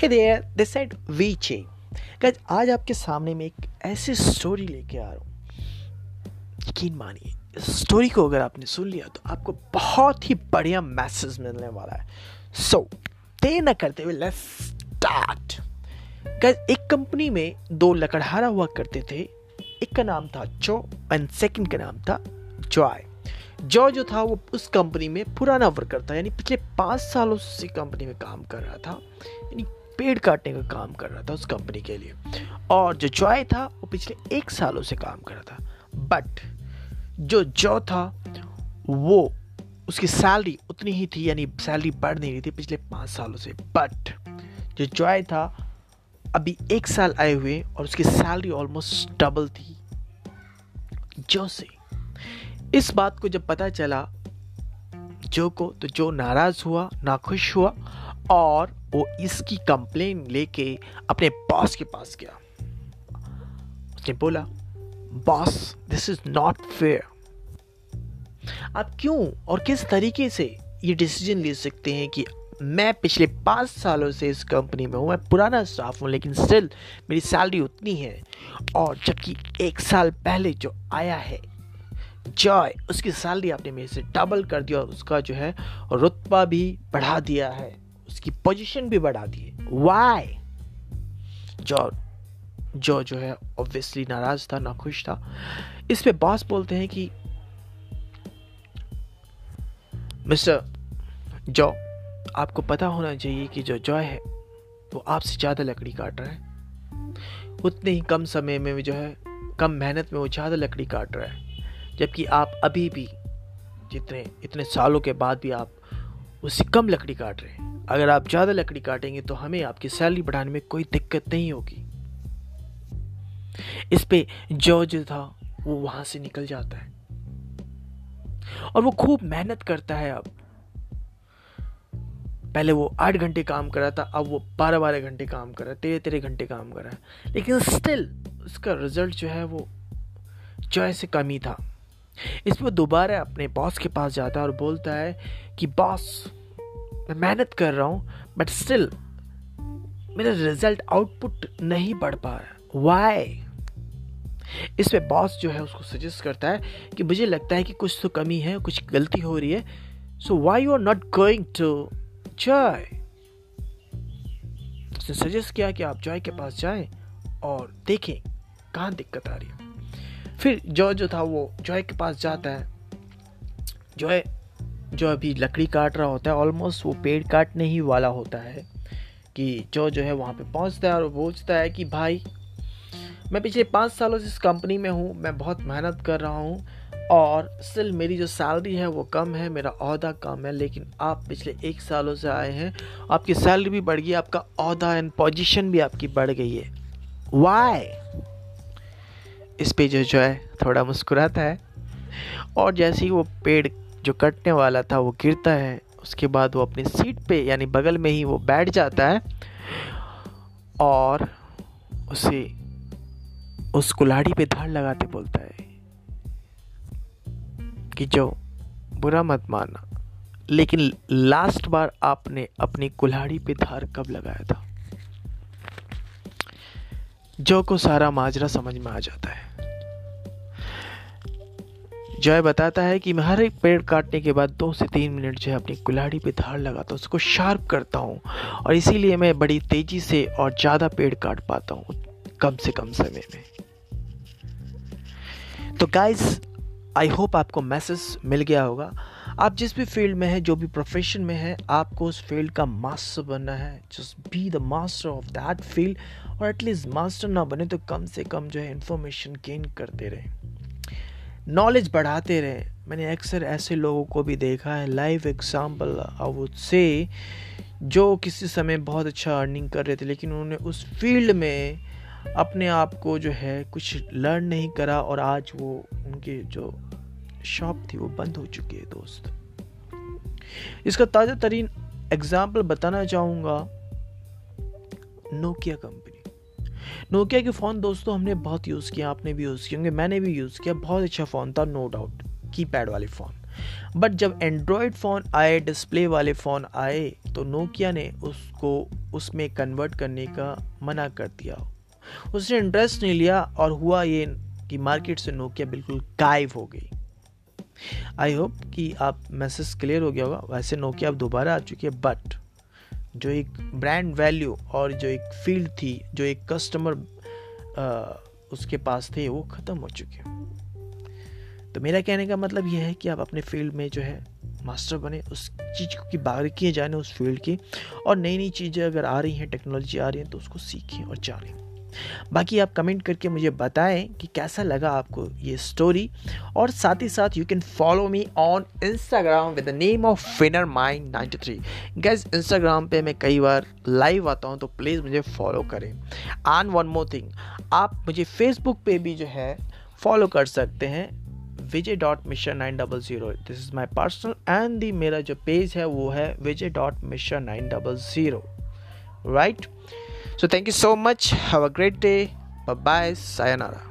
Hey there this side वी चे guys आज आपके सामने में एक ऐसी स्टोरी लेके आ रहा हूँ। यकीन मानिए स्टोरी को अगर आपने सुन लिया तो आपको बहुत ही बढ़िया मैसेज मिलने वाला है। सो देर न करते हुए लेट्स स्टार्ट गाइस एक कंपनी में दो लकड़हारा हुआ करते थे। एक का नाम था जो एंड सेकंड का नाम था जॉय जॉय जो था वो उस कंपनी में पुराना वर्कर था, यानी पिछले पाँच सालों से कंपनी में काम कर रहा था। यानी पेड़ काटने का काम कर रहा था उस कंपनी के लिए। और जो जॉय था, वो पिछले एक सालों से काम कर रहा था। बट जो जॉ था, वो उसकी सैलरी उतनी ही थी, यानी सैलरी बढ़ नहीं रही थी पिछले पाँच सालों से। बट जो जॉय था, अभी एक साल आए हुए और उसकी सैलरी ऑलमोस्ट डबल थी। जो से इस बात को जब पता चला, जो को तो जो नाराज़ हुआ, नाखुश हुआ, और वो इसकी कंप्लेन लेके अपने बॉस के पास गया। उसने बोला boss this is not fair आप क्यों और किस तरीके से ये डिसीज़न ले सकते हैं कि मैं पिछले पाँच सालों से इस कंपनी में हूँ, मैं पुराना स्टाफ हूँ, लेकिन स्टिल मेरी सैलरी उतनी है। और जबकि एक साल पहले जो आया है, जॉय, उसकी सैलरी आपने मेरे से डबल कर दिया और उसका जो है रुतबा भी बढ़ा दिया है। उसकी पोजीशन भी बढ़ा दी है। वाई जॉ, जो जो है ऑब्वियसली नाराज़ था ना खुश था। इस पे बॉस बोलते हैं कि, मिस्टर, जॉ, आपको पता होना चाहिए कि जो जॉय है, वो आपसे ज़्यादा लकड़ी काट रहा है। उतने ही कम समय में जो है, कम मेहनत में वो ज़्यादा लकड़ी काट रहा है। जबकि आप अभी भी, जितने, इतने सालों के बाद भी आप, उससे कम लकड़ी काट रहे हैं। अगर आप ज़्यादा लकड़ी काटेंगे तो हमें आपकी सैलरी बढ़ाने में कोई दिक्कत नहीं होगी। इस पे जो जो था, वो वहाँ से निकल जाता है। और वो खूब मेहनत करता है अब। पहले वो आठ घंटे काम कर रहा था, अब वो बारह बारह घंटे काम कर रहा है, तेरह तेरह घंटे काम कर रहा है। लेकिन स्टिल उसका रिज़ल्ट जो है वो चॉय से कम ही था। इसमें दोबारा अपने बॉस के पास जाता है और बोलता है कि बॉस मैं मेहनत कर रहा हूँ बट स्टिल मेरा रिज़ल्ट आउटपुट नहीं बढ़ पा रहा। वाई इस पे बॉस जो है उसको सजेस्ट करता है कि मुझे लगता है कि कुछ तो कमी है, कुछ गलती हो रही है। So why you are not going to joy उसने सजेस्ट किया कि आप जॉय के पास जाएँ और देखें कहाँ दिक्कत आ रही है। फिर जॉय जो था वो जॉय के पास जाता है। जॉय जो अभी लकड़ी काट रहा होता है ऑलमोस्ट वो पेड़ काटने ही वाला होता है, कि जो जो है वहाँ पे पहुँचता है और पूछता है कि भाई, मैं पिछले पाँच सालों से इस कंपनी में हूँ, मैं बहुत मेहनत कर रहा हूँ और स्टिल मेरी जो सैलरी है वो कम है, मेरा अहदा कम है, लेकिन आप पिछले एक सालों से आए हैं, आपकी सैलरी भी बढ़ गई, आपका अहदा एंड पोजीशन भी आपकी बढ़ गई है। वाई इस पे जो जो है, थोड़ा मुस्कुराता है। और जैसे ही वो पेड़ जो कटने वाला था वो गिरता है, उसके बाद वो अपनी सीट पे, यानी बगल में ही वो बैठ जाता है और उसे उस कुल्हाड़ी पे धार लगाते बोलता है कि जो बुरा मत माना लेकिन लास्ट बार आपने अपनी कुल्हाड़ी पे धार कब लगाया था? जो को सारा माजरा समझ में आ जाता है। जय बताता है कि मैं हर एक पेड़ काटने के बाद दो से तीन मिनट जो है अपनी कुल्हाड़ी पे धार लगाता हूँ, उसको शार्प करता हूँ। और इसीलिए मैं बड़ी तेज़ी से और ज़्यादा पेड़ काट पाता हूँ, कम से कम समय में। तो गाइस आई होप आपको मैसेज मिल गया होगा। आप जिस भी फ़ील्ड में है, जो भी प्रोफेशन में है, आपको उस फ़ील्ड का मास्टर बनना है। Just be the master of that field और एटलीस्ट मास्टर ना बने तो कम से कम जो है इन्फॉर्मेशन गेन करते रहे। नॉलेज बढ़ाते रहे। मैंने अक्सर ऐसे लोगों को भी देखा है। Live example I would say जो किसी समय बहुत अच्छा अर्निंग कर रहे थे, लेकिन उन्होंने उस फ़ील्ड में अपने आप को जो है, कुछ लर्न नहीं करा और आज वो उनके जो शॉप थी, वो बंद हो चुकी है, दोस्त। इसका ताज़ा तरीन एग्ज़ाम्पल बताना चाहूँगा। नोकिया कंपनी नोकिया के फ़ोन दोस्तों, हमने बहुत यूज़ किया, आपने भी यूज़ किया मैंने भी यूज़ किया। बहुत अच्छा फ़ोन था नो डाउट की पैड वाले फ़ोन बट जब एंड्रॉयड फ़ोन आए डिस्प्ले वाले फ़ोन आए तो नोकिया ने उसको, उसमें कन्वर्ट करने का मना कर दिया। उसने इंटरेस्ट नहीं लिया और हुआ ये कि मार्केट से नोकिया बिल्कुल गायब हो गई। आई होप कि आप मैसेज क्लियर हो गया होगा। वैसे नोकिया अब दोबारा आ चुकी है बट जो एक ब्रांड वैल्यू और जो एक फ़ील्ड थी, जो एक कस्टमर उसके पास थे, वो ख़त्म हो चुके तो मेरा कहने का मतलब यह है कि आप अपने फ़ील्ड में जो है मास्टर बने, उस चीज़ की बारीकियाँ जाने, उस फ़ील्ड की। और नई नई चीज़ें अगर आ रही हैं टेक्नोलॉजी आ रही है तो उसको सीखें और जानें। बाकी आप कमेंट करके मुझे बताएँ कि कैसा लगा आपको ये स्टोरी और साथ ही साथ you can follow me on Instagram with the name of finer mind ninety three guys Instagram पे मैं कई बार लाइव आता हूँ तो प्लीज़ मुझे फॉलो करें। आन वन मोर थिंग आप मुझे फेसबुक पे भी जो है फॉलो कर सकते हैं। Vijay dot mission nine double zero. This is my personal and the मेरा जो पेज है, वो है Vijay dot mission nine double zero. Right So thank you so much. Have a great day. Bye bye. Sayonara.